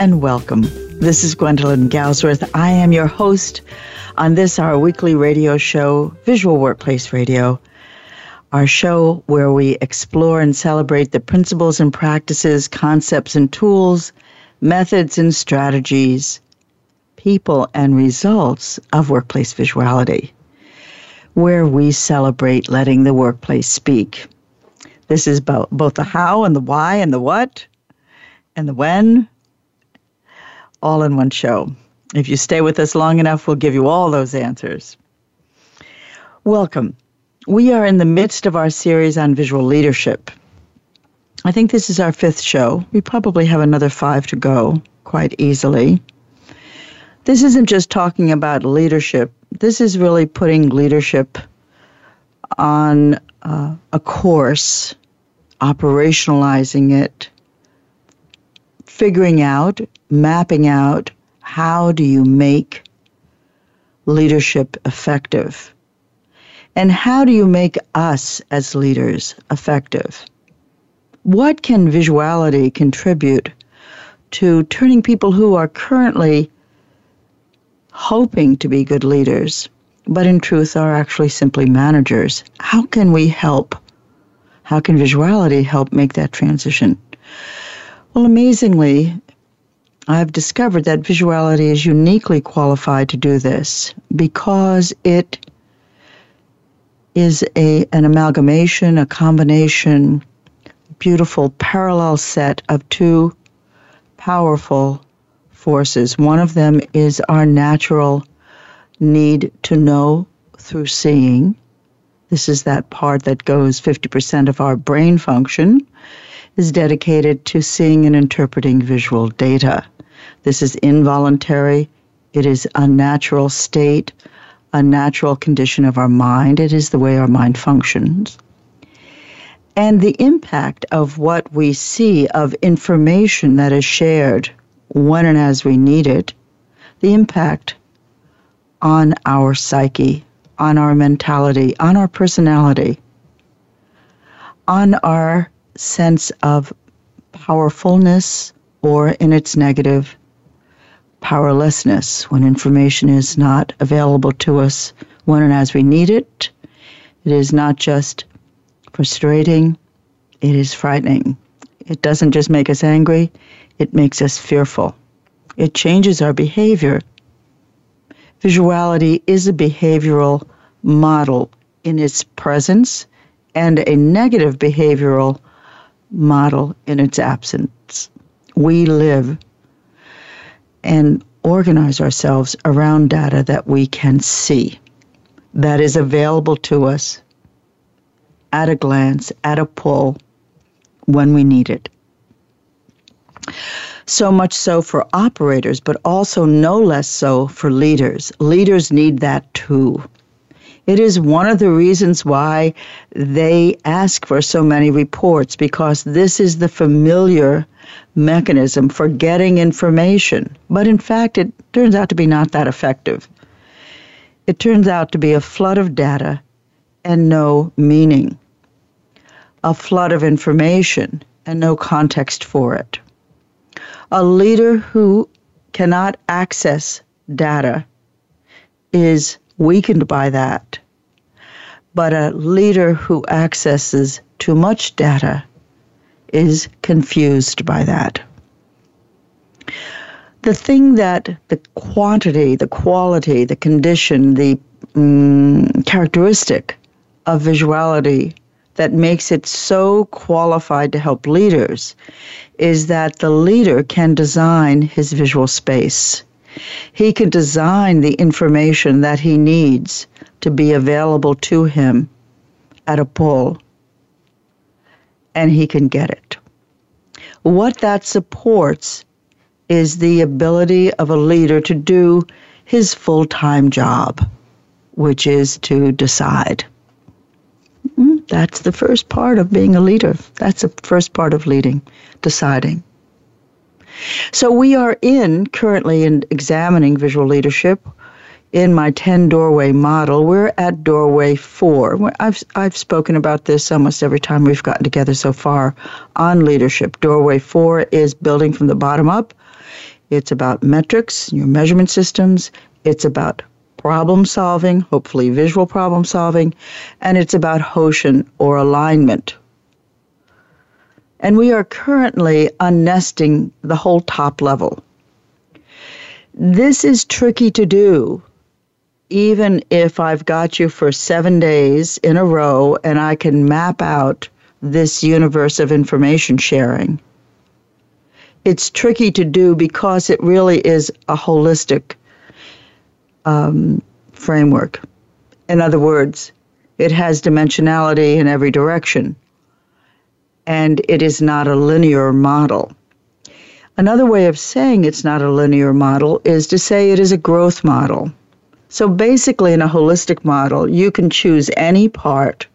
and welcome. This is Gwendolyn Galsworth. I am your host on this, our weekly radio show, Visual Workplace Radio, our show where we explore and celebrate the principles and practices, concepts and tools, methods and strategies, people and results of workplace visuality, where we celebrate letting the workplace speak. This is about both the how and the why and the what and the when all in one show. If you stay with us long enough, we'll give you all those answers. Welcome. We are in the midst of our series on visual leadership. I think this is our fifth show. We probably have another five to go quite easily. This isn't just talking about leadership, this is really putting leadership on uh, a course, operationalizing it, figuring out, mapping out how do you make leadership effective? And how do you make us as leaders effective? What can visuality contribute to turning people who are currently hoping to be good leaders, but in truth are actually simply managers? How can we help? How can visuality help make that transition? Well, amazingly, I've discovered that visuality is uniquely qualified to do this because it is a an amalgamation, a combination, beautiful parallel set of two powerful forces. One of them is our natural need to know through seeing. This is that part that goes 50% of our brain function is dedicated to seeing and interpreting visual data. This is involuntary, it is a natural state, a natural condition of our mind. It is the way our mind functions. And the impact of what we see, of information that is shared when and as we need it, the impact on our psyche, on our mentality, on our personality, on our sense of powerfulness or, in its negative, powerlessness when information is not available to us when and as we need it. It is not just frustrating, it is frightening. It doesn't just make us angry, it makes us fearful. It changes our behavior. Visuality is a behavioral model in its presence and a negative behavioral model in its absence. We live and organize ourselves around data that we can see, that is available to us at a glance, at a pull, when we need it. So much so for operators, but also no less so for leaders. Leaders need that too. It is one of the reasons why they ask for so many reports because this is the familiar mechanism for getting information. But in fact, it turns out to be not that effective. It turns out to be a flood of data and no meaning, a flood of information and no context for it. A leader who cannot access data is weakened by that. But a leader who accesses too much data is confused by that. The thing that the quantity, the quality, the condition, the um, characteristic of visuality that makes it so qualified to help leaders is that the leader can design his visual space. He can design the information that he needs to be available to him at a pull, and he can get it. What that supports is the ability of a leader to do his full time job, which is to decide. Mm, that's the first part of being a leader. That's the first part of leading, deciding. So we are in currently in examining visual leadership in my 10 doorway model. We're at doorway 4. I've I've spoken about this almost every time we've gotten together so far on leadership. Doorway 4 is building from the bottom up. It's about metrics, your measurement systems. It's about problem solving, hopefully visual problem solving, and it's about Hoshin or alignment. And we are currently unnesting the whole top level. This is tricky to do, even if I've got you for seven days in a row and I can map out this universe of information sharing it's tricky to do because it really is a holistic um, framework. In other words, it has dimensionality in every direction, and it is not a linear model. Another way of saying it's not a linear model is to say it is a growth model. So basically, in a holistic model, you can choose any part,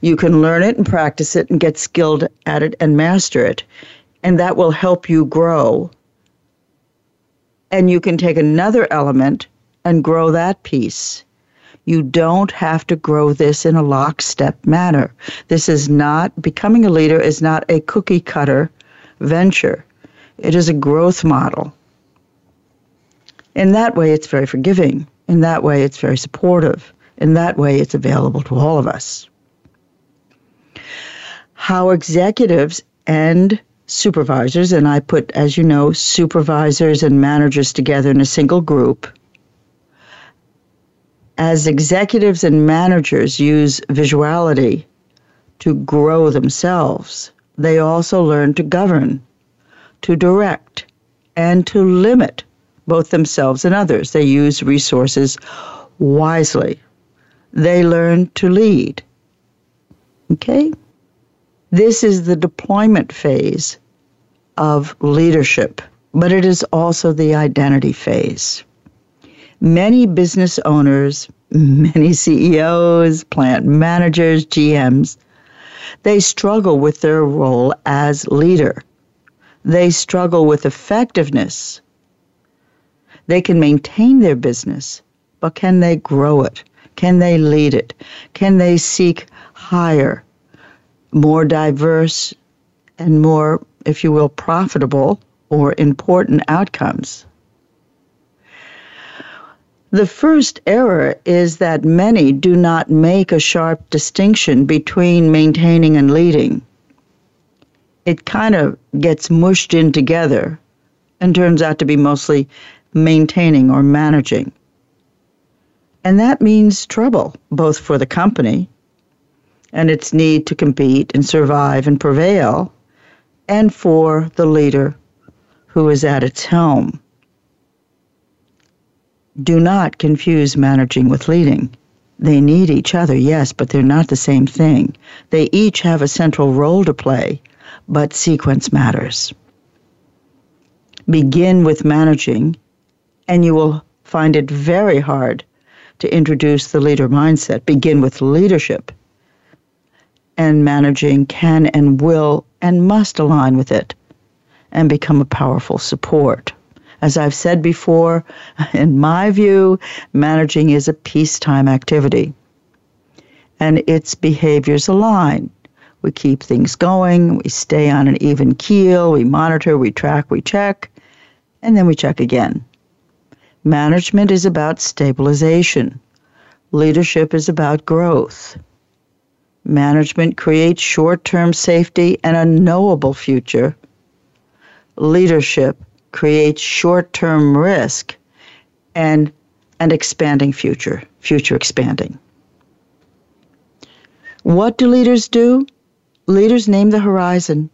you can learn it and practice it and get skilled at it and master it and that will help you grow. And you can take another element and grow that piece. You don't have to grow this in a lockstep manner. This is not, becoming a leader is not a cookie cutter venture, it is a growth model. In that way, it's very forgiving. In that way, it's very supportive. In that way, it's available to all of us. How executives and supervisors, and I put, as you know, supervisors and managers together in a single group. As executives and managers use visuality to grow themselves, they also learn to govern, to direct, and to limit both themselves and others. They use resources wisely. They learn to lead. Okay? This is the deployment phase of leadership, but it is also the identity phase. Many business owners, many CEOs, plant managers, GMs, they struggle with their role as leader. They struggle with effectiveness. They can maintain their business, but can they grow it? Can they lead it? Can they seek higher, more diverse, and more, if you will, profitable or important outcomes. The first error is that many do not make a sharp distinction between maintaining and leading. It kind of gets mushed in together and turns out to be mostly maintaining or managing. And that means trouble, both for the company and its need to compete and survive and prevail, and for the leader who is at its helm. Do not confuse managing with leading. They need each other, yes, but they're not the same thing. They each have a central role to play, but sequence matters. Begin with managing, and you will find it very hard to introduce the leader mindset. Begin with leadership, and managing can and will and must align with it and become a powerful support. As I've said before, in my view, managing is a peacetime activity and its behaviors align. We keep things going, we stay on an even keel, we monitor, we track, we check, and then we check again. Management is about stabilization. Leadership is about growth. Management creates short term safety and a knowable future. Leadership creates short term risk and an expanding future, future expanding. What do leaders do? Leaders name the horizon.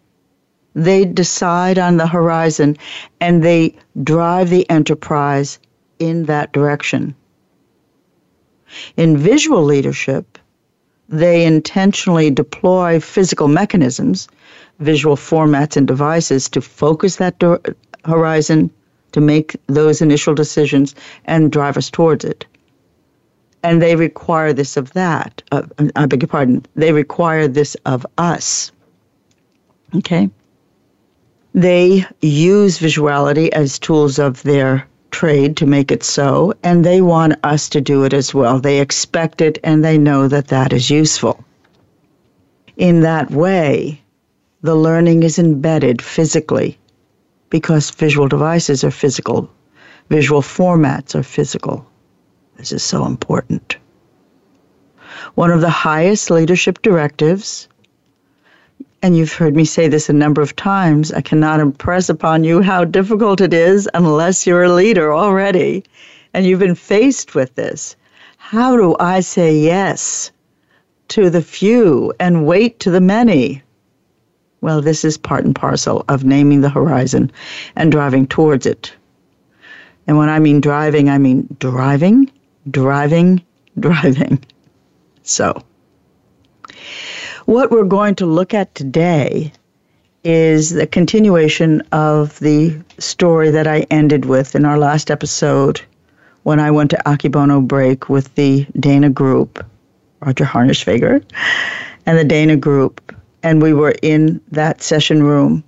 They decide on the horizon and they drive the enterprise in that direction. In visual leadership, they intentionally deploy physical mechanisms, visual formats, and devices to focus that horizon to make those initial decisions and drive us towards it. And they require this of that. Uh, I beg your pardon. They require this of us. Okay? They use visuality as tools of their trade to make it so, and they want us to do it as well. They expect it and they know that that is useful. In that way, the learning is embedded physically because visual devices are physical, visual formats are physical. This is so important. One of the highest leadership directives, and you've heard me say this a number of times, I cannot impress upon you how difficult it is unless you're a leader already and you've been faced with this. How do I say yes to the few and wait to the many? Well, this is part and parcel of naming the horizon and driving towards it. And when I mean driving, I mean driving, driving, driving. So, what we're going to look at today is the continuation of the story that I ended with in our last episode when I went to Akebono Brake with the Dana group, Roger Harnischweger, and the Dana group and we were in that session room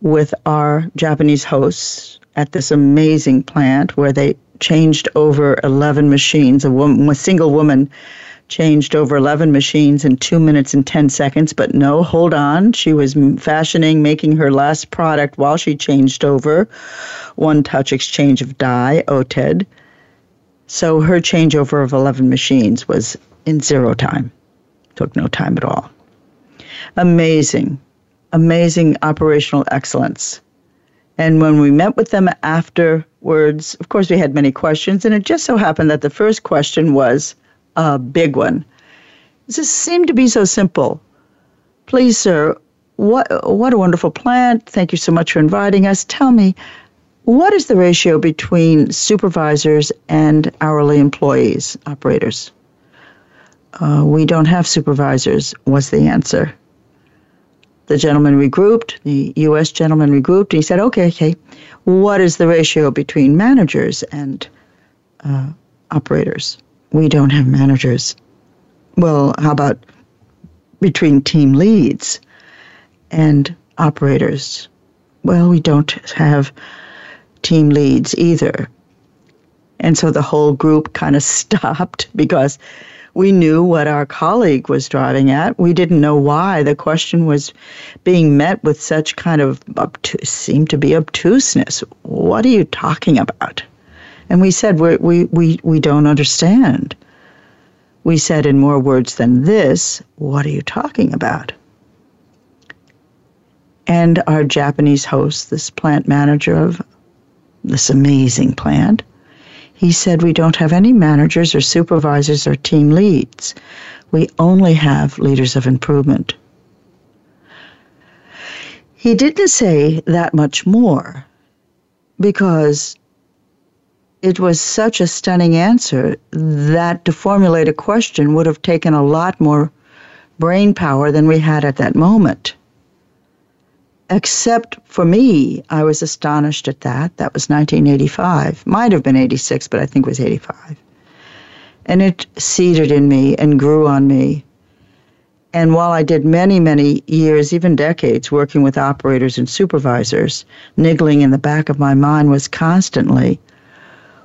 with our Japanese hosts at this amazing plant where they changed over 11 machines. A, woman, a single woman changed over 11 machines in two minutes and 10 seconds. But no, hold on. She was fashioning, making her last product while she changed over one touch exchange of die, OTED. Oh, so her changeover of 11 machines was in zero time. Took no time at all amazing, amazing operational excellence. And when we met with them afterwards, of course, we had many questions, and it just so happened that the first question was a big one. This seemed to be so simple. Please, sir, what what a wonderful plant. Thank you so much for inviting us. Tell me, what is the ratio between supervisors and hourly employees, operators? Uh, we don't have supervisors, was the answer the gentleman regrouped, the U.S. gentleman regrouped. and He said, okay, okay, what is the ratio between managers and uh, operators? We don't have managers. Well, how about between team leads and operators? Well, we don't have team leads either. And so the whole group kind of stopped because we knew what our colleague was driving at. We didn't know why the question was being met with such kind of obtuse, seemed to be obtuseness. What are you talking about? And we said, we we, we, we don't understand. We said in more words than this, what are you talking about? And our Japanese host, this plant manager of this amazing plant, he said, We don't have any managers or supervisors or team leads. We only have leaders of improvement. He didn't say that much more because it was such a stunning answer that to formulate a question would have taken a lot more brain power than we had at that moment except for me, I was astonished at that. That was 1985. Might have been 86, but I think it was 85. And it seeded in me and grew on me. And while I did many, many years, even decades, working with operators and supervisors, niggling in the back of my mind was constantly,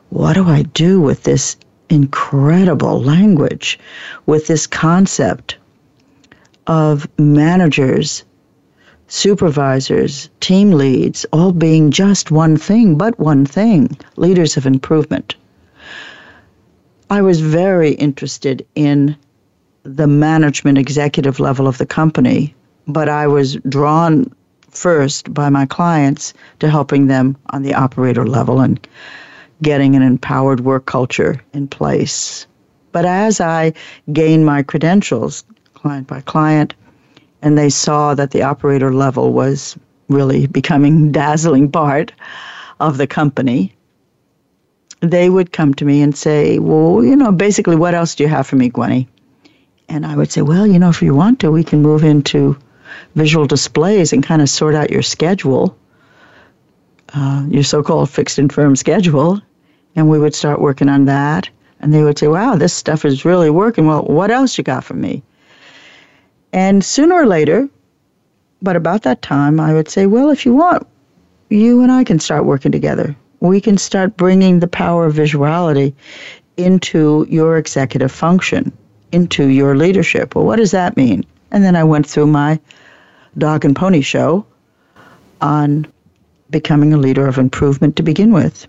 what do I do with this incredible language, with this concept of managers supervisors, team leads, all being just one thing, but one thing leaders of improvement. I was very interested in the management executive level of the company, but I was drawn first by my clients to helping them on the operator level and getting an empowered work culture in place. But as I gained my credentials, client by client, and they saw that the operator level was really becoming dazzling part of the company, they would come to me and say, Well, you know, basically, what else do you have for me, Gwenny? And I would say, Well, you know, if you want to, we can move into visual displays and kind of sort out your schedule. uh, your so called fixed and firm schedule. And we would start working on that. And they would say, wow, this stuff is really working. Well, what else you got for me? And sooner or later, but about that time, I would say, well, if you want, you and I can start working together. We can start bringing the power of visuality into your executive function, into your leadership. Well, what does that mean? And then I went through my dog and pony show on becoming a leader of improvement to begin with.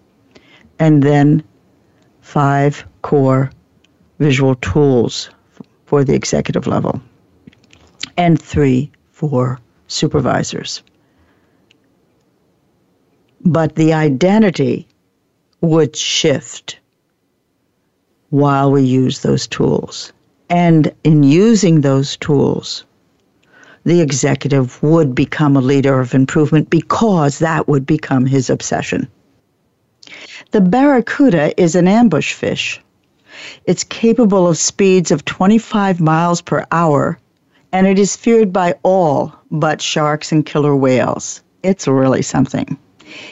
And then five core visual tools for the executive level, and three for supervisors. But the identity would shift while we use those tools. And in using those tools, the executive would become a leader of improvement because that would become his obsession. The barracuda is an ambush fish. It's capable of speeds of 25 miles per hour, and it is feared by all but sharks and killer whales. It's really something.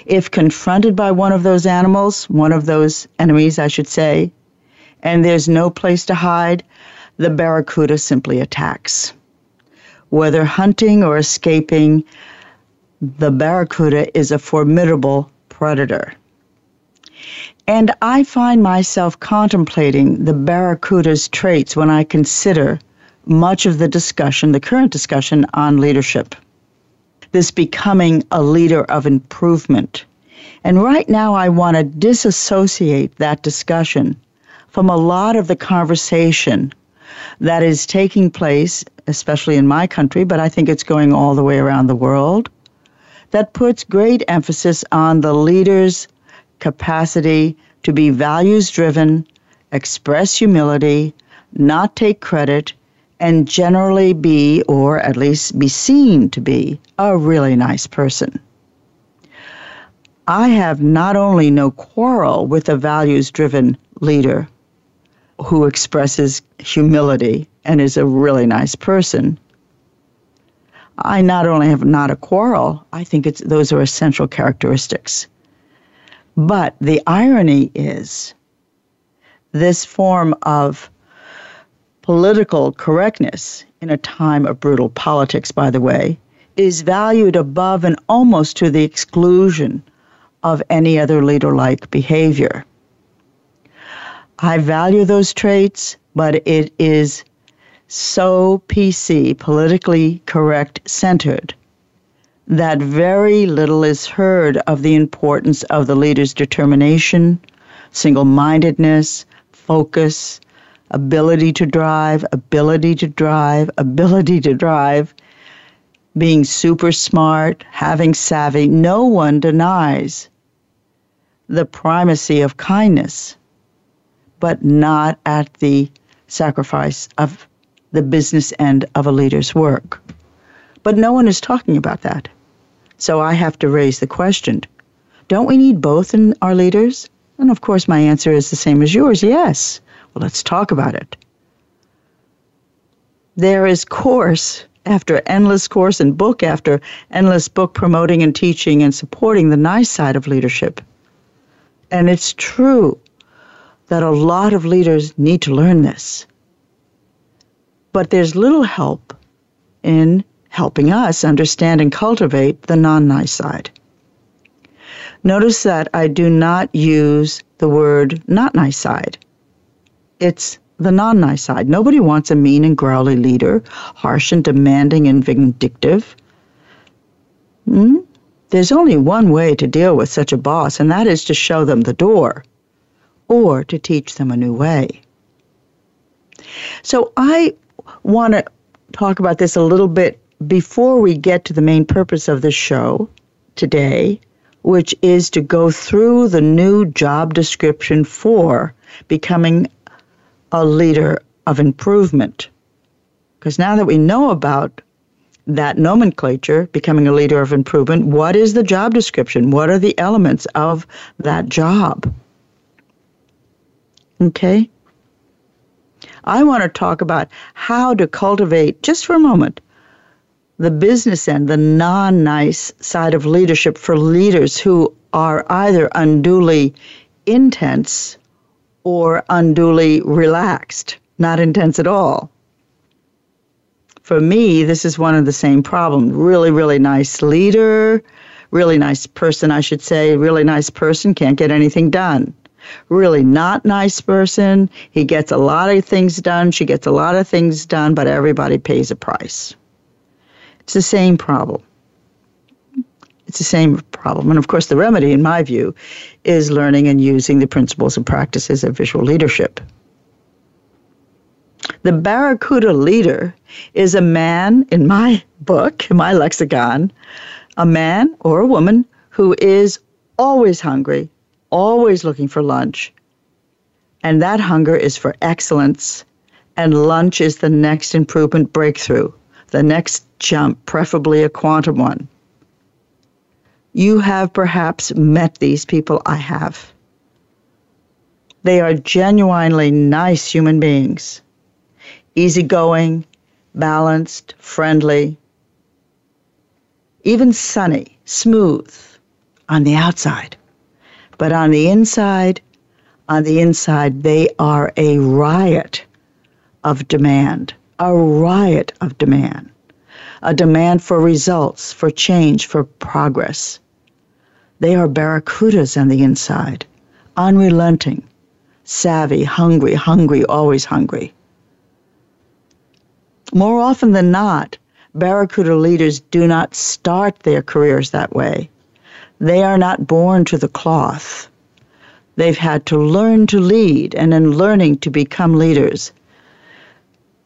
If confronted by one of those animals, one of those enemies, I should say, and there's no place to hide, the barracuda simply attacks. Whether hunting or escaping, the barracuda is a formidable predator. And I find myself contemplating the barracuda's traits when I consider much of the discussion, the current discussion on leadership. This becoming a leader of improvement. And right now, I want to disassociate that discussion from a lot of the conversation that is taking place, especially in my country, but I think it's going all the way around the world, that puts great emphasis on the leader's capacity to be values driven, express humility, not take credit, and generally be, or at least be seen to be, a really nice person. I have not only no quarrel with a values driven leader who expresses humility and is a really nice person. I not only have not a quarrel, I think it's, those are essential characteristics. But the irony is this form of political correctness in a time of brutal politics, by the way, is valued above and almost to the exclusion of any other leader like behavior. I value those traits, but it is so PC, politically correct centered, that very little is heard of the importance of the leader's determination, single mindedness, focus, ability to drive, ability to drive, ability to drive, being super smart, having savvy. No one denies the primacy of kindness but not at the sacrifice of the business end of a leader's work. But no one is talking about that. So I have to raise the question don't we need both in our leaders? And of course, my answer is the same as yours yes. Well, let's talk about it. There is course after endless course and book after endless book promoting and teaching and supporting the nice side of leadership. And it's true that a lot of leaders need to learn this. But there's little help in helping us understand and cultivate the non nice side. Notice that I do not use the word not nice side. It's the non nice side. Nobody wants a mean and growly leader, harsh and demanding and vindictive. Hmm? There's only one way to deal with such a boss, and that is to show them the door or to teach them a new way. So I want to talk about this a little bit before we get to the main purpose of the show today, which is to go through the new job description for becoming a leader of improvement. Because now that we know about that nomenclature, becoming a leader of improvement, what is the job description? What are the elements of that job? Okay? I want to talk about how to cultivate, just for a moment, the business end, the non nice side of leadership for leaders who are either unduly intense or unduly relaxed, not intense at all. For me, this is one of the same problems. Really, really nice leader, really nice person, I should say, really nice person can't get anything done. Really not nice person, he gets a lot of things done, she gets a lot of things done, but everybody pays a price. It's the same problem. It's the same problem. And of course, the remedy, in my view, is learning and using the principles and practices of visual leadership. The Barracuda leader is a man, in my book, in my lexicon, a man or a woman who is always hungry, always looking for lunch. And that hunger is for excellence. And lunch is the next improvement breakthrough, the next jump, preferably a quantum one. You have perhaps met these people. I have. They are genuinely nice human beings, easygoing, balanced, friendly, even sunny, smooth on the outside. But on the inside, on the inside, they are a riot of demand, a riot of demand, a demand for results, for change, for progress. They are barracudas on the inside, unrelenting, savvy, hungry, hungry, always hungry. More often than not, barracuda leaders do not start their careers that way. They are not born to the cloth. They've had to learn to lead, and in learning to become leaders,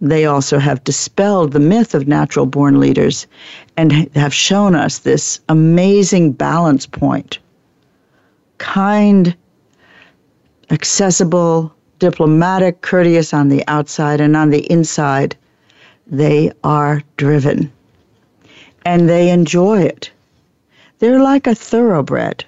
they also have dispelled the myth of natural born leaders and have shown us this amazing balance point kind, accessible, diplomatic, courteous on the outside, and on the inside, they are driven and they enjoy it. They're like a thoroughbred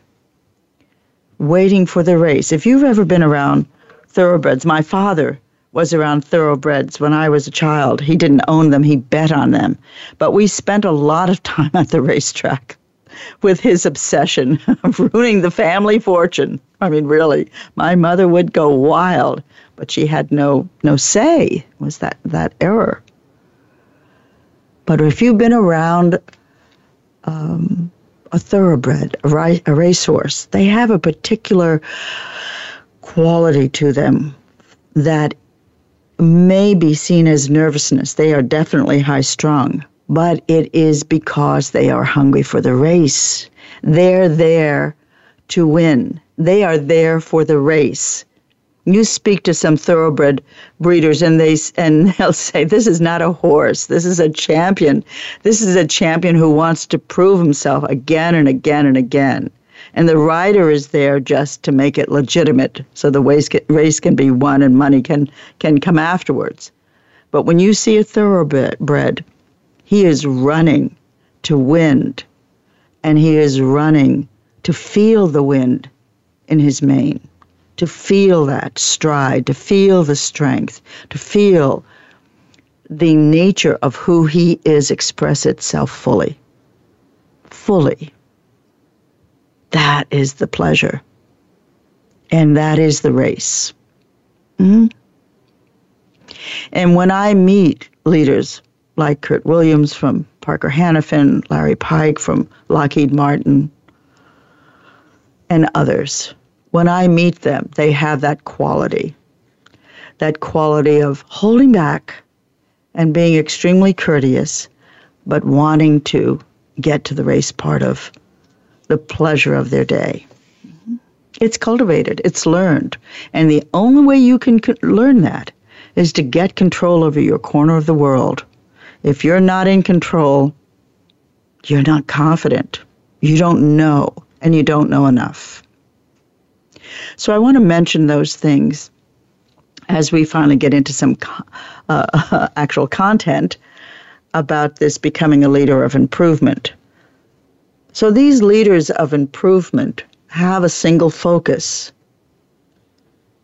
waiting for the race. If you've ever been around thoroughbreds, my father was around thoroughbreds when I was a child. He didn't own them, he bet on them. But we spent a lot of time at the racetrack with his obsession of ruining the family fortune. I mean, really, my mother would go wild, but she had no no say. Was that that error? But if you've been around um, a thoroughbred, a, ra- a racehorse, they have a particular quality to them that may be seen as nervousness. They are definitely high strung, but it is because they are hungry for the race. They're there to win. They are there for the race. You speak to some thoroughbred breeders and they and they'll say this is not a horse. This is a champion. This is a champion who wants to prove himself again and again and again and the rider is there just to make it legitimate so the race, can be won and money can, can come afterwards. But when you see a thoroughbred, he is running to wind and he is running to feel the wind in his mane, to feel that stride, to feel the strength, to feel the nature of who he is express itself fully. Fully. That is the pleasure. And that is the race. Mm-hmm. And when I meet leaders like Kurt Williams from Parker Hannifin, Larry Pike from Lockheed Martin, and others, when I meet them, they have that quality. That quality of holding back and being extremely courteous, but wanting to get to the race part of the pleasure of their day. It's cultivated, it's learned. And the only way you can learn that is to get control over your corner of the world. If you're not in control, you're not confident. You don't know, and you don't know enough. So I want to mention those things as we finally get into some uh, actual content about this becoming a leader of improvement. So these leaders of improvement have a single focus,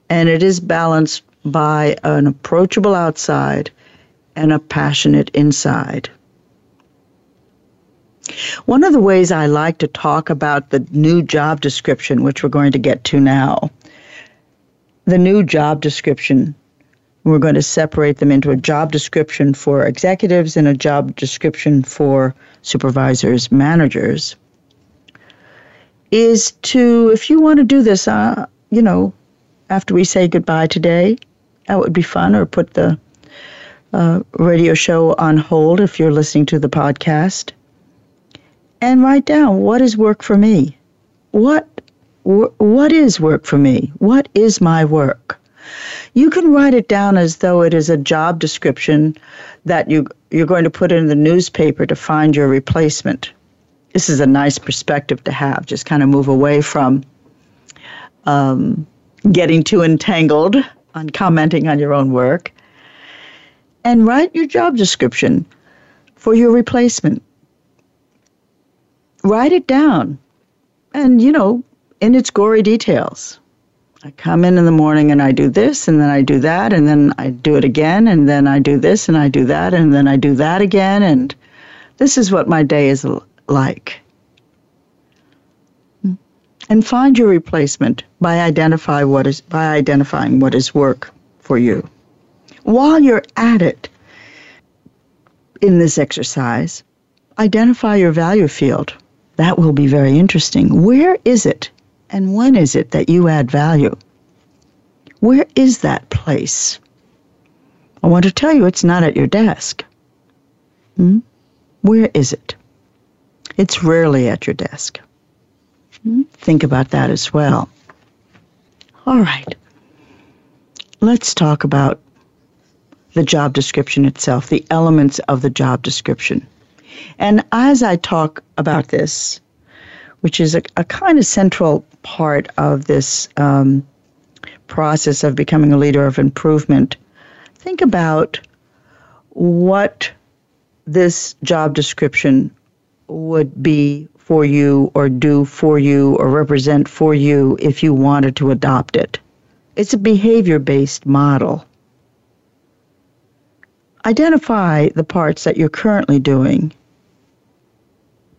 and it is balanced by an approachable outside and a passionate inside. One of the ways I like to talk about the new job description, which we're going to get to now, the new job description, we're going to separate them into a job description for executives and a job description for supervisors, managers, is to, if you want to do this, uh, you know, after we say goodbye today, that would be fun, or put the uh, radio show on hold if you're listening to the podcast and write down what is work for me. What what is work for me? What is my work? You can write it down as though it is a job description that you you're going to put in the newspaper to find your replacement. This is a nice perspective to have. Just kind of move away from um, getting too entangled on commenting on your own work, and write your job description for your replacement write it down and, you know, in its gory details. I come in in the morning and I do this and then I do that and then I do it again and then I do this and I do that and then I do that again and this is what my day is like. And find your replacement by identify what is by identifying what is work for you. While you're at it in this exercise, identify your value field. That will be very interesting. Where is it and when is it that you add value? Where is that place? I want to tell you it's not at your desk. Hmm? Where is it? It's rarely at your desk. Hmm? Think about that as well. All right. Let's talk about the job description itself, the elements of the job description. And as I talk about this, which is a, a kind of central part of this um, process of becoming a leader of improvement, think about what this job description would be for you or do for you or represent for you if you wanted to adopt it. It's a behavior based model. Identify the parts that you're currently doing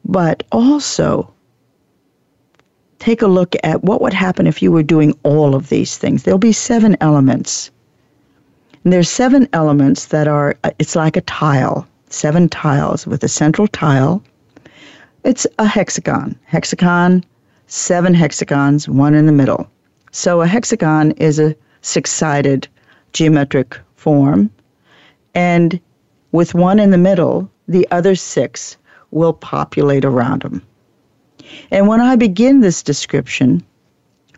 but also take a look at what would happen if you were doing all of these things. There'll be seven elements. And there's seven elements that are, it's like a tile, seven tiles with a central tile. It's a hexagon. Hexagon, seven hexagons, one in the middle. So a hexagon is a six sided geometric form. And with one in the middle, the other six will populate around them. And when I begin this description,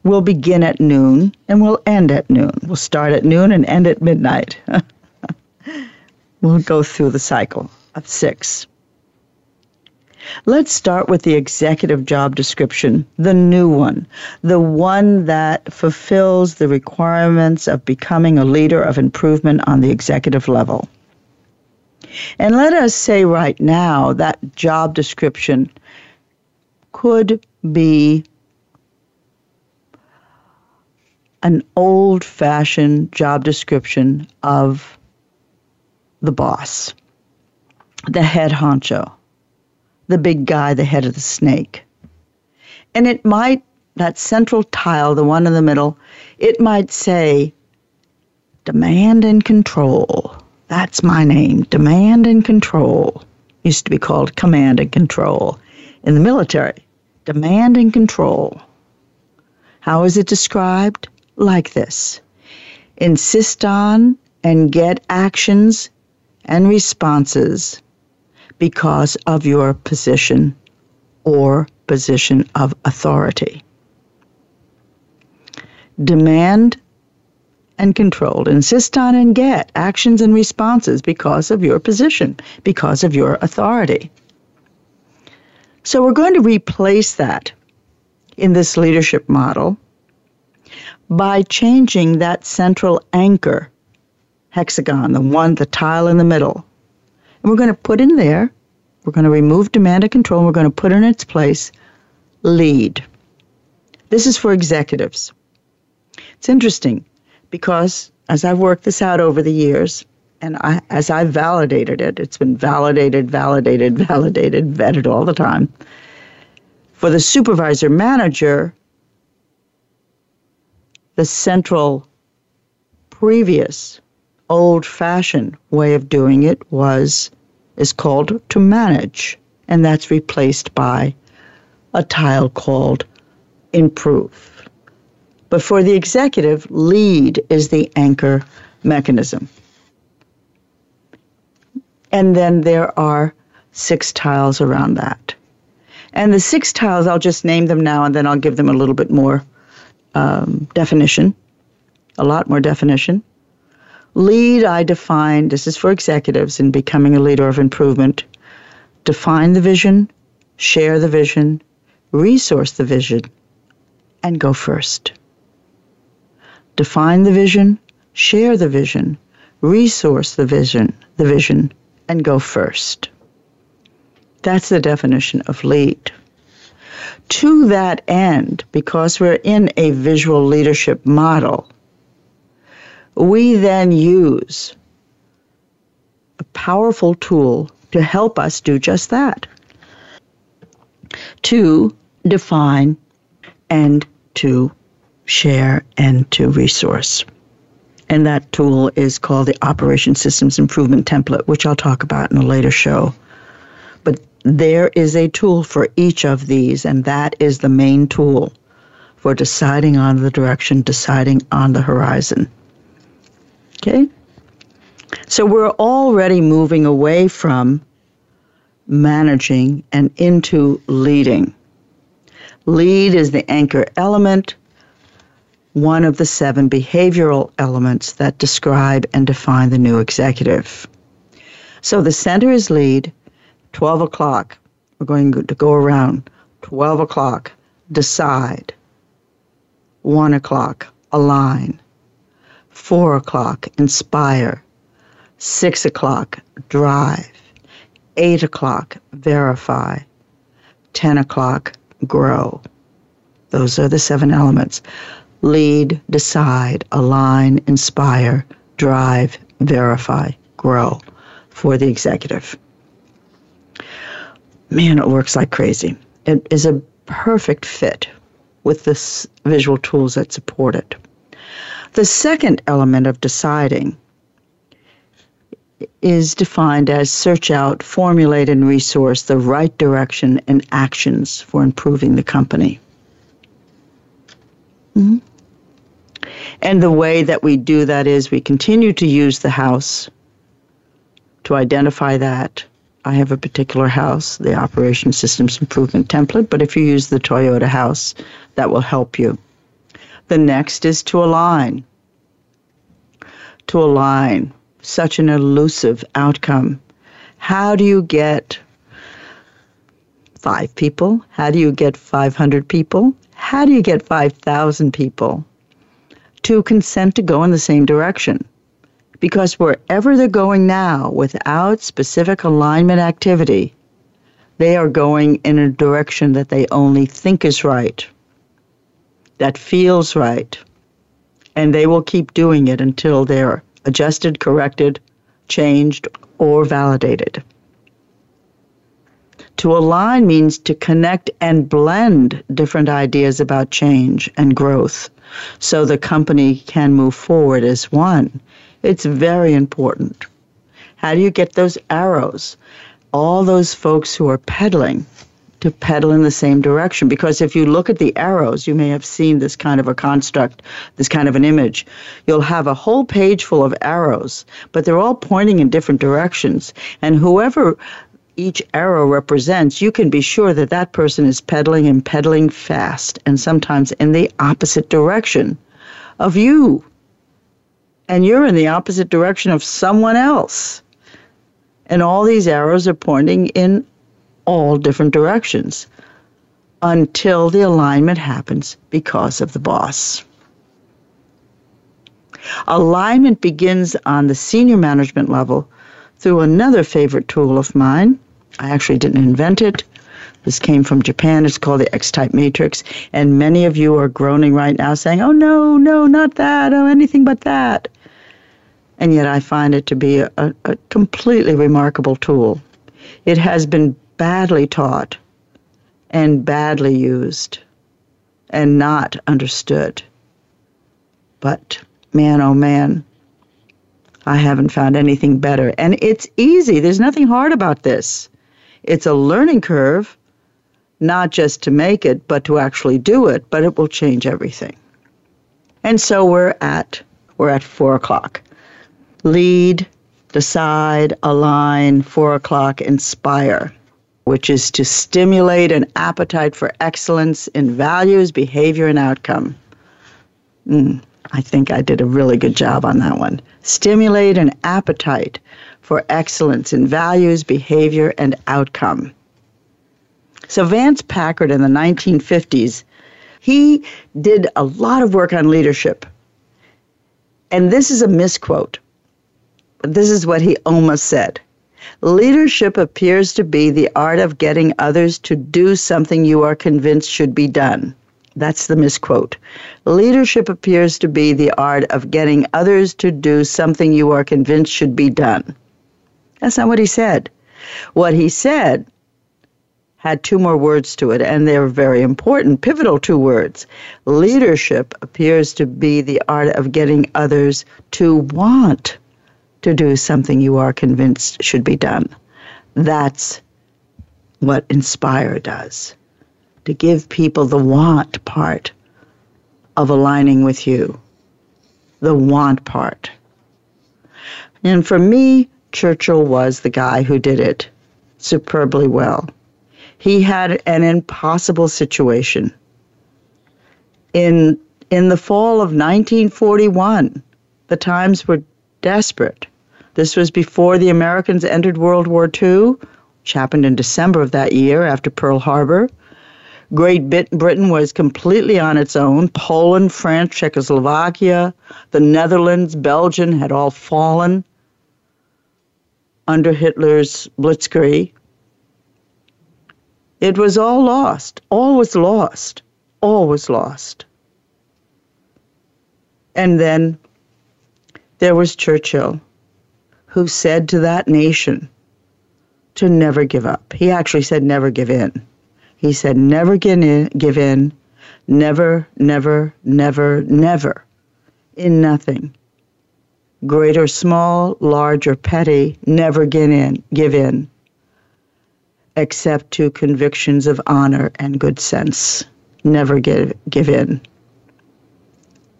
we'll begin at noon and we'll end at noon. We'll start at noon and end at midnight. we'll go through the cycle of six. Let's start with the executive job description, the new one, the one that fulfills the requirements of becoming a leader of improvement on the executive level. And let us say right now that job description could be an old fashioned job description of the boss, the head honcho, the big guy, the head of the snake. And it might, that central tile, the one in the middle, it might say demand and control. That's my name. Demand and control. Used to be called command and control in the military. Demand and control. How is it described? Like this Insist on and get actions and responses because of your position or position of authority. Demand and control. Insist on and get actions and responses because of your position, because of your authority. So we're going to replace that in this leadership model by changing that central anchor hexagon, the one, the tile in the middle. And we're going to put in there, we're going to remove demand and control, and we're going to put in its place lead. This is for executives. It's interesting because as I've worked this out over the years, and I, as I've validated it, it's been validated, validated, validated, vetted all the time. For the supervisor manager, the central previous old fashioned way of doing it was is called to manage and that's replaced by a tile called improve. But for the executive lead is the anchor mechanism. And then there are six tiles around that. And the six tiles i'll just name them now and then i'll give them a little bit more um, definition a lot more definition. Lead, I define, this is for executives in becoming a leader of improvement. Define the vision, share the vision, resource the vision, and go first. Define the vision, share the vision, resource the vision, the vision, and go first. That's the definition of lead. To that end, because we're in a visual leadership model, we then use a powerful tool to help us do just that to define and to share and to resource. And that tool is called the Operation Systems Improvement Template, which I'll talk about in a later show. But there is a tool for each of these, and that is the main tool for deciding on the direction, deciding on the horizon. Okay? So we're already moving away from managing and into leading. Lead is the anchor element, one of the seven behavioral elements that describe and define the new executive. So the center is lead, 12 o'clock. We're going to go around 12 o'clock, decide, 1 o'clock, align, Four o'clock, inspire. Six o'clock, drive. Eight o'clock, verify. Ten o'clock, grow. Those are the seven elements lead, decide, align, inspire, drive, verify, grow for the executive. Man, it works like crazy. It is a perfect fit with the visual tools that support it. The second element of deciding is defined as search out, formulate, and resource the right direction and actions for improving the company. Mm-hmm. And the way that we do that is we continue to use the house to identify that. I have a particular house, the Operation Systems Improvement Template, but if you use the Toyota house, that will help you. The next is to align. To align, such an elusive outcome. How do you get five people? How do you get 500 people? How do you get 5,000 people to consent to go in the same direction? Because wherever they're going now, without specific alignment activity, they are going in a direction that they only think is right that feels right. And they will keep doing it until they're adjusted, corrected, changed, or validated. To align means to connect and blend different ideas about change and growth so the company can move forward as one. It's very important. How do you get those arrows? All those folks who are pedaling to pedal in the same direction. Because if you look at the arrows, you may have seen this kind of a construct, this kind of an image. You'll have a whole page full of arrows, but they're all pointing in different directions. And whoever each arrow represents, you can be sure that that person is pedaling and pedaling fast, and sometimes in the opposite direction of you. And you're in the opposite direction of someone else. And all these arrows are pointing in all different directions until the alignment happens because of the boss. Alignment begins on the senior management level through another favorite tool of mine. I actually didn't invent it. This came from Japan. It's called the X type matrix. And many of you are groaning right now saying, oh, no, no, not that. Oh, anything but that. And yet I find it to be a, a completely remarkable tool. It has been badly taught and badly used and not understood. But man, oh man, I haven't found anything better. And it's easy. There's nothing hard about this. It's a learning curve, not just to make it, but to actually do it, but it will change everything. And so we're at we're at four o'clock. Lead, decide, align, four o'clock, inspire, which is to stimulate an appetite for excellence in values, behavior, and outcome. Mm, I think I did a really good job on that one. Stimulate an appetite for excellence in values, behavior, and outcome. So Vance Packard in the 1950s, he did a lot of work on leadership. And this is a misquote. This is what he almost said. Leadership appears to be the art of getting others to do something you are convinced should be done. That's the misquote. Leadership appears to be the art of getting others to do something you are convinced should be done. That's not what he said. What he said had two more words to it, and they're very important, pivotal two words. Leadership appears to be the art of getting others to want to do something you are convinced should be done. That's what Inspire does to give people the want part of aligning with you, the want part. And for me, Churchill was the guy who did it superbly well. He had an impossible situation. In, in the fall of 1941, the times were desperate. This was before the Americans entered World War II, which happened in December of that year after Pearl Harbor. Great Britain was completely on its own. Poland, France, Czechoslovakia, the Netherlands, Belgium had all fallen under Hitler's blitzkrieg. It was all lost. All was lost. All was lost. And then there was Churchill, who said to that nation to never give up. He actually said, never give in. He said, never give in, give in never, never, never, never, in nothing great or small, large or petty, never give in, give in, except to convictions of honor and good sense. Never give, give in.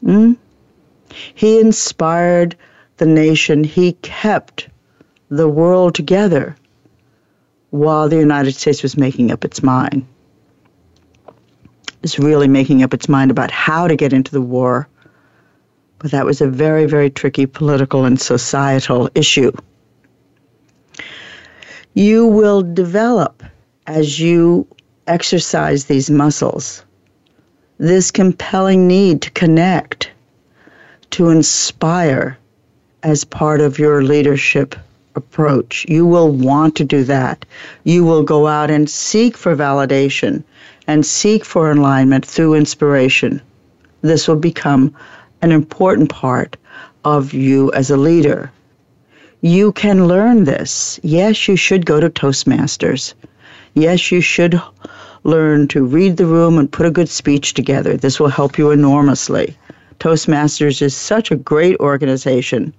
Mm? He inspired the nation. He kept the world together while the United States was making up its mind. It was really making up its mind about how to get into the war but that was a very, very tricky political and societal issue. You will develop as you exercise these muscles this compelling need to connect, to inspire as part of your leadership approach. You will want to do that. You will go out and seek for validation and seek for alignment through inspiration. This will become an important part of you as a leader. You can learn this. Yes, you should go to Toastmasters. Yes, you should learn to read the room and put a good speech together. This will help you enormously. Toastmasters is such a great organization.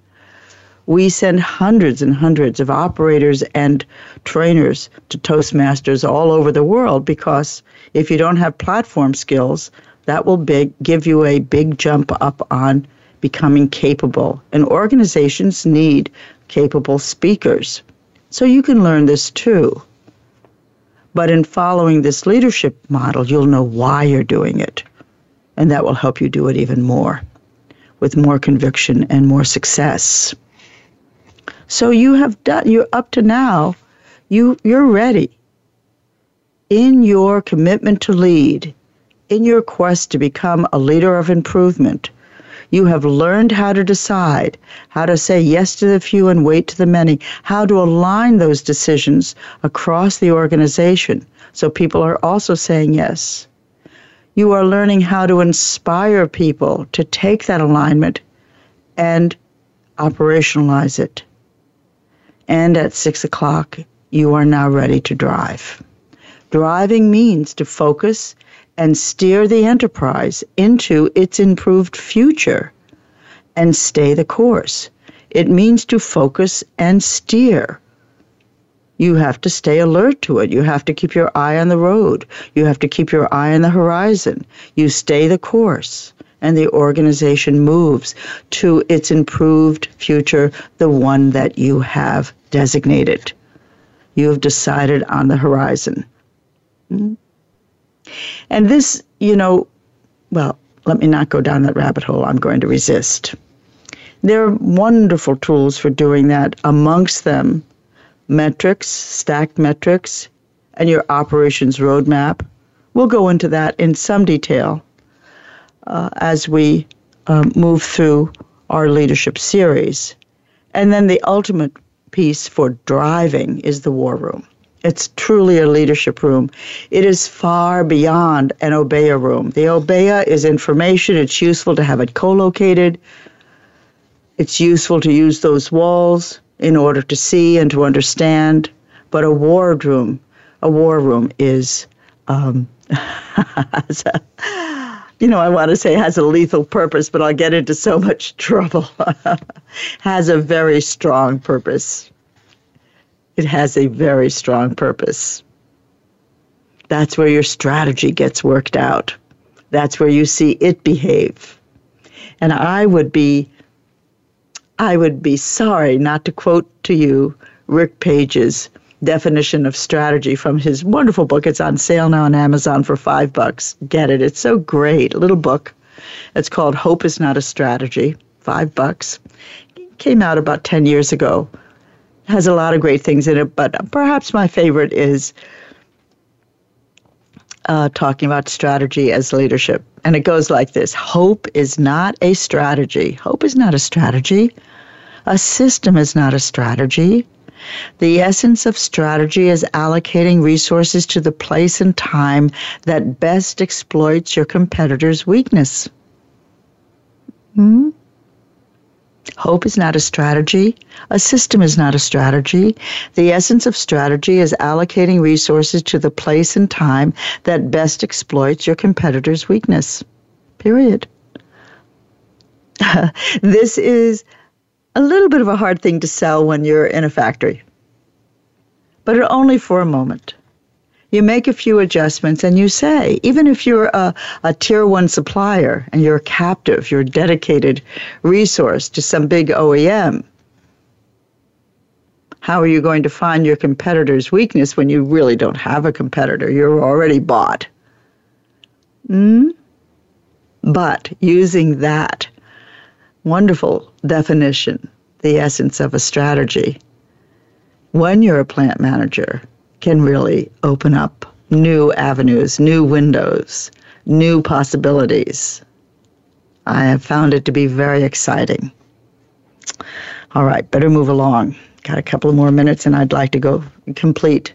We send hundreds and hundreds of operators and trainers to Toastmasters all over the world because if you don't have platform skills, that will big, give you a big jump up on becoming capable. And organizations need capable speakers. So you can learn this too. But in following this leadership model, you'll know why you're doing it. And that will help you do it even more with more conviction and more success. So you have done you're up to now, you you're ready. In your commitment to lead, in your quest to become a leader of improvement, you have learned how to decide, how to say yes to the few and wait to the many, how to align those decisions across the organization so people are also saying yes. You are learning how to inspire people to take that alignment and operationalize it. And at six o'clock, you are now ready to drive. Driving means to focus and steer the enterprise into its improved future and stay the course. It means to focus and steer. You have to stay alert to it. You have to keep your eye on the road. You have to keep your eye on the horizon. You stay the course, and the organization moves to its improved future, the one that you have designated. You have decided on the horizon. Mm-hmm. And this, you know, well, let me not go down that rabbit hole. I'm going to resist. There are wonderful tools for doing that. Amongst them, metrics, stacked metrics, and your operations roadmap. We'll go into that in some detail uh, as we um, move through our leadership series. And then the ultimate piece for driving is the war room. It's truly a leadership room. It is far beyond an Obeya room. The Obeya is information. It's useful to have it co-located. It's useful to use those walls in order to see and to understand. But a war room, a war room is, um, you know, I want to say has a lethal purpose, but I'll get into so much trouble. has a very strong purpose it has a very strong purpose. That's where your strategy gets worked out. That's where you see it behave. And I would be I would be sorry not to quote to you Rick Page's definition of strategy from his wonderful book. It's on sale now on Amazon for five bucks. Get it. It's so great. A little book. It's called Hope is Not a Strategy. Five bucks. It came out about 10 years ago has a lot of great things in it, but perhaps my favorite is uh, talking about strategy as leadership. And it goes like this Hope is not a strategy. Hope is not a strategy. A system is not a strategy. The essence of strategy is allocating resources to the place and time that best exploits your competitor's weakness. Hmm? Hope is not a strategy. A system is not a strategy. The essence of strategy is allocating resources to the place and time that best exploits your competitor's weakness. Period. this is a little bit of a hard thing to sell when you're in a factory, but only for a moment you make a few adjustments and you say, even if you're a, a tier one supplier and you're a captive, you're a dedicated resource to some big OEM, how are you going to find your competitor's weakness when you really don't have a competitor? You're already bought. Mm? But using that wonderful definition, the essence of a strategy, when you're a plant manager, can really open up new avenues, new windows, new possibilities. I have found it to be very exciting. All right, better move along. Got a couple more minutes and I'd like to go complete.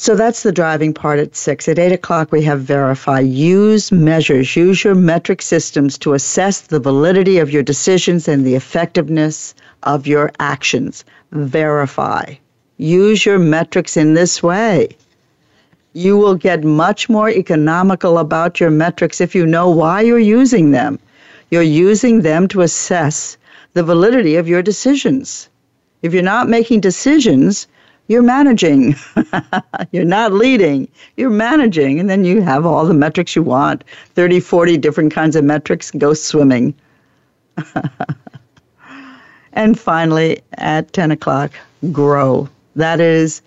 So that's the driving part at six. At eight o'clock, we have verify. Use measures, use your metric systems to assess the validity of your decisions and the effectiveness of your actions. Verify. Use your metrics in this way. You will get much more economical about your metrics if you know why you're using them. You're using them to assess the validity of your decisions. If you're not making decisions, you're managing. you're not leading, you're managing. And then you have all the metrics you want 30, 40 different kinds of metrics, go swimming. and finally, at 10 o'clock, grow. That is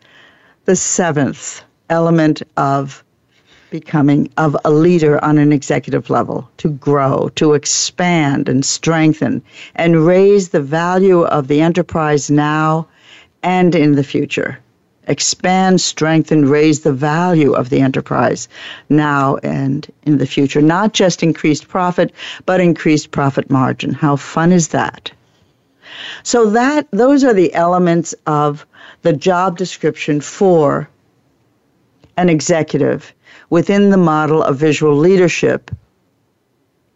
the seventh element of becoming of a leader on an executive level to grow to expand and strengthen and raise the value of the enterprise now and in the future. Expand strengthen raise the value of the enterprise now and in the future. Not just increased profit but increased profit margin. How fun is that? So that those are the elements of the job description for an executive within the model of visual leadership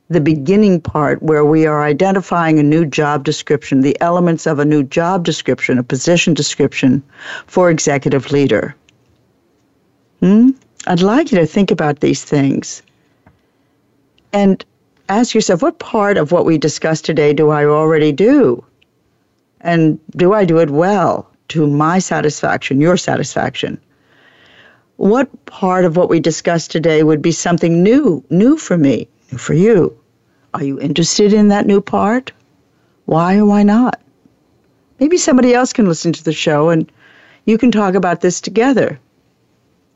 the beginning part where we are identifying a new job description, the elements of a new job description, a position description for executive leader. Hmm? I'd like you to think about these things and ask yourself what part of what we discussed today do I already do? And do I do it well to my satisfaction, your satisfaction? What part of what we discussed today would be something new, new for me, for you? Are you interested in that new part? Why or why not? Maybe somebody else can listen to the show and you can talk about this together.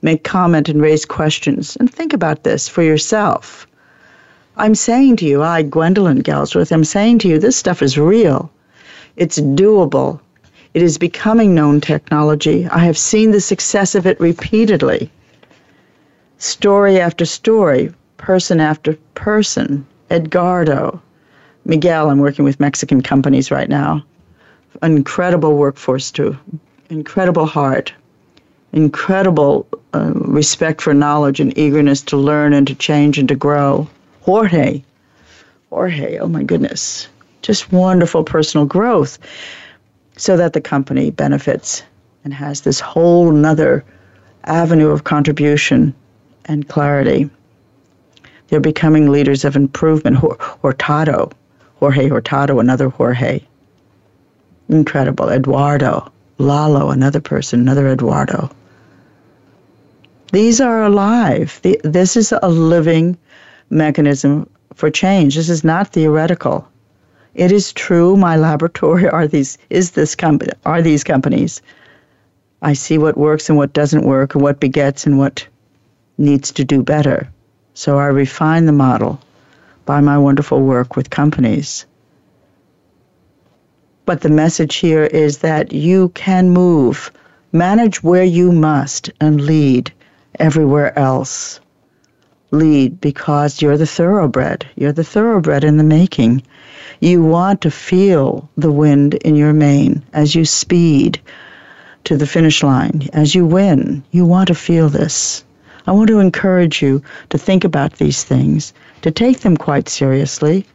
Make comment and raise questions and think about this for yourself. I'm saying to you, I, Gwendolyn Galsworth, I'm saying to you, this stuff is real. It's doable. It is becoming known technology. I have seen the success of it repeatedly. Story after story, person after person. Edgardo, Miguel, I'm working with Mexican companies right now. Incredible workforce, too. Incredible heart. Incredible uh, respect for knowledge and eagerness to learn and to change and to grow. Jorge. Jorge, oh my goodness. Just wonderful personal growth so that the company benefits and has this whole nother avenue of contribution and clarity. They're becoming leaders of improvement. Hurtado, Jorge Hurtado, another Jorge. Incredible. Eduardo, Lalo, another person, another Eduardo. These are alive. This is a living mechanism for change. This is not theoretical. It is true. My laboratory are these is this company are these companies. I see what works and what doesn't work, and what begets and what needs to do better. So I refine the model by my wonderful work with companies. But the message here is that you can move, manage where you must, and lead everywhere else lead because you're the thoroughbred. You're the thoroughbred in the making. You want to feel the wind in your mane as you speed to the finish line, as you win. You want to feel this. I want to encourage you to think about these things, to take them quite seriously,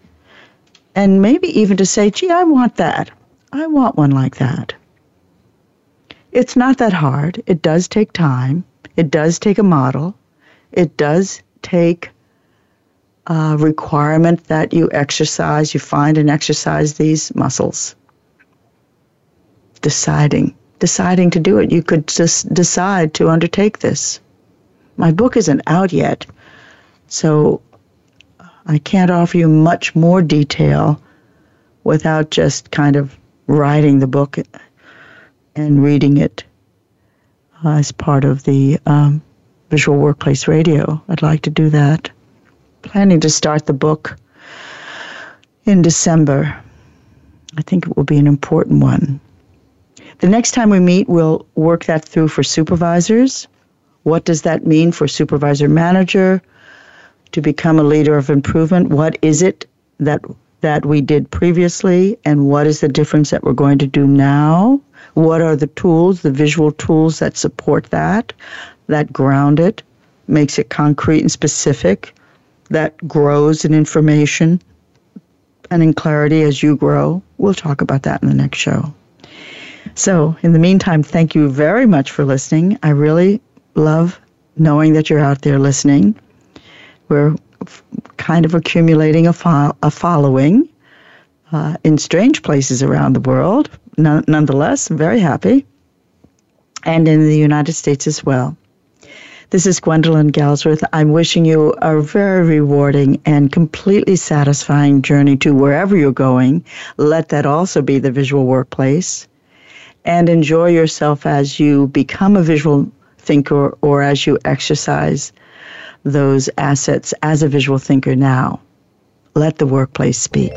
and maybe even to say, gee, I want that. I want one like that. It's not that hard. It does take time. It does take a model. It does take a requirement that you exercise, you find and exercise these muscles. Deciding, deciding to do it. You could just decide to undertake this. My book isn't out yet, so I can't offer you much more detail without just kind of writing the book and reading it as part of the um, Visual Workplace Radio. I'd like to do that. Planning to start the book in December. I think it will be an important one. The next time we meet, we'll work that through for supervisors. What does that mean for supervisor manager to become a leader of improvement? What is it that that we did previously and what is the difference that we're going to do now? What are the tools, the visual tools that support that? that ground it, makes it concrete and specific, that grows in information and in clarity as you grow. We'll talk about that in the next show. So, in the meantime, thank you very much for listening. I really love knowing that you're out there listening. We're kind of accumulating a, fo- a following uh, in strange places around the world. nonetheless, I'm very happy. And in the United States as well. This is Gwendolyn Galsworth. I'm wishing you a very rewarding and completely satisfying journey to wherever you're going. Let that also be the visual workplace. And enjoy yourself as you become a visual thinker or as you exercise those assets as a visual thinker now. Let the workplace speak.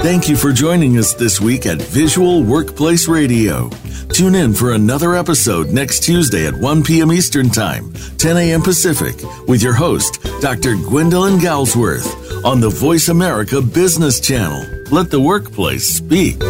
Thank you for joining us this week at Visual Workplace Radio. Tune in for another episode next Tuesday at 1 p.m. Eastern Time, 10 a.m. Pacific, with your host, Dr. Gwendolyn Galsworth, on the Voice America Business Channel. Let the workplace speak.